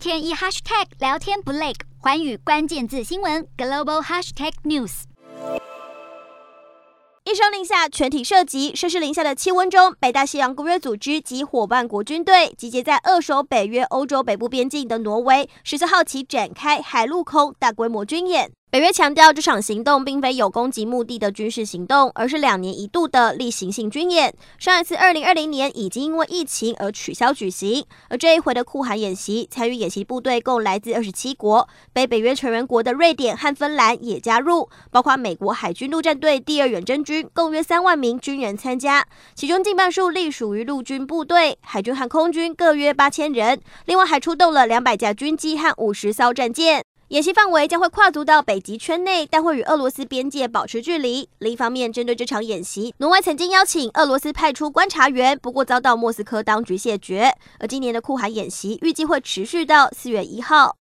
天一 hashtag 聊天不累，环宇关键字新闻 global hashtag news。一声令下，全体涉及。摄氏零下的气温中，北大西洋公约组织及伙伴国军队集结在扼守北约欧洲北部边境的挪威，十四号起展开海陆空大规模军演。北约强调，这场行动并非有攻击目的的军事行动，而是两年一度的例行性军演。上一次二零二零年已经因为疫情而取消举行，而这一回的酷寒演习，参与演习部队共来自二十七国，被北约成员国的瑞典和芬兰也加入，包括美国海军陆战队第二远征军，共约三万名军人参加，其中近半数隶属于陆军部队，海军和空军各约八千人，另外还出动了两百架军机和五十艘战舰。演习范围将会跨足到北极圈内，但会与俄罗斯边界保持距离。另一方面，针对这场演习，挪威曾经邀请俄罗斯派出观察员，不过遭到莫斯科当局谢绝。而今年的酷寒演习预计会持续到四月一号。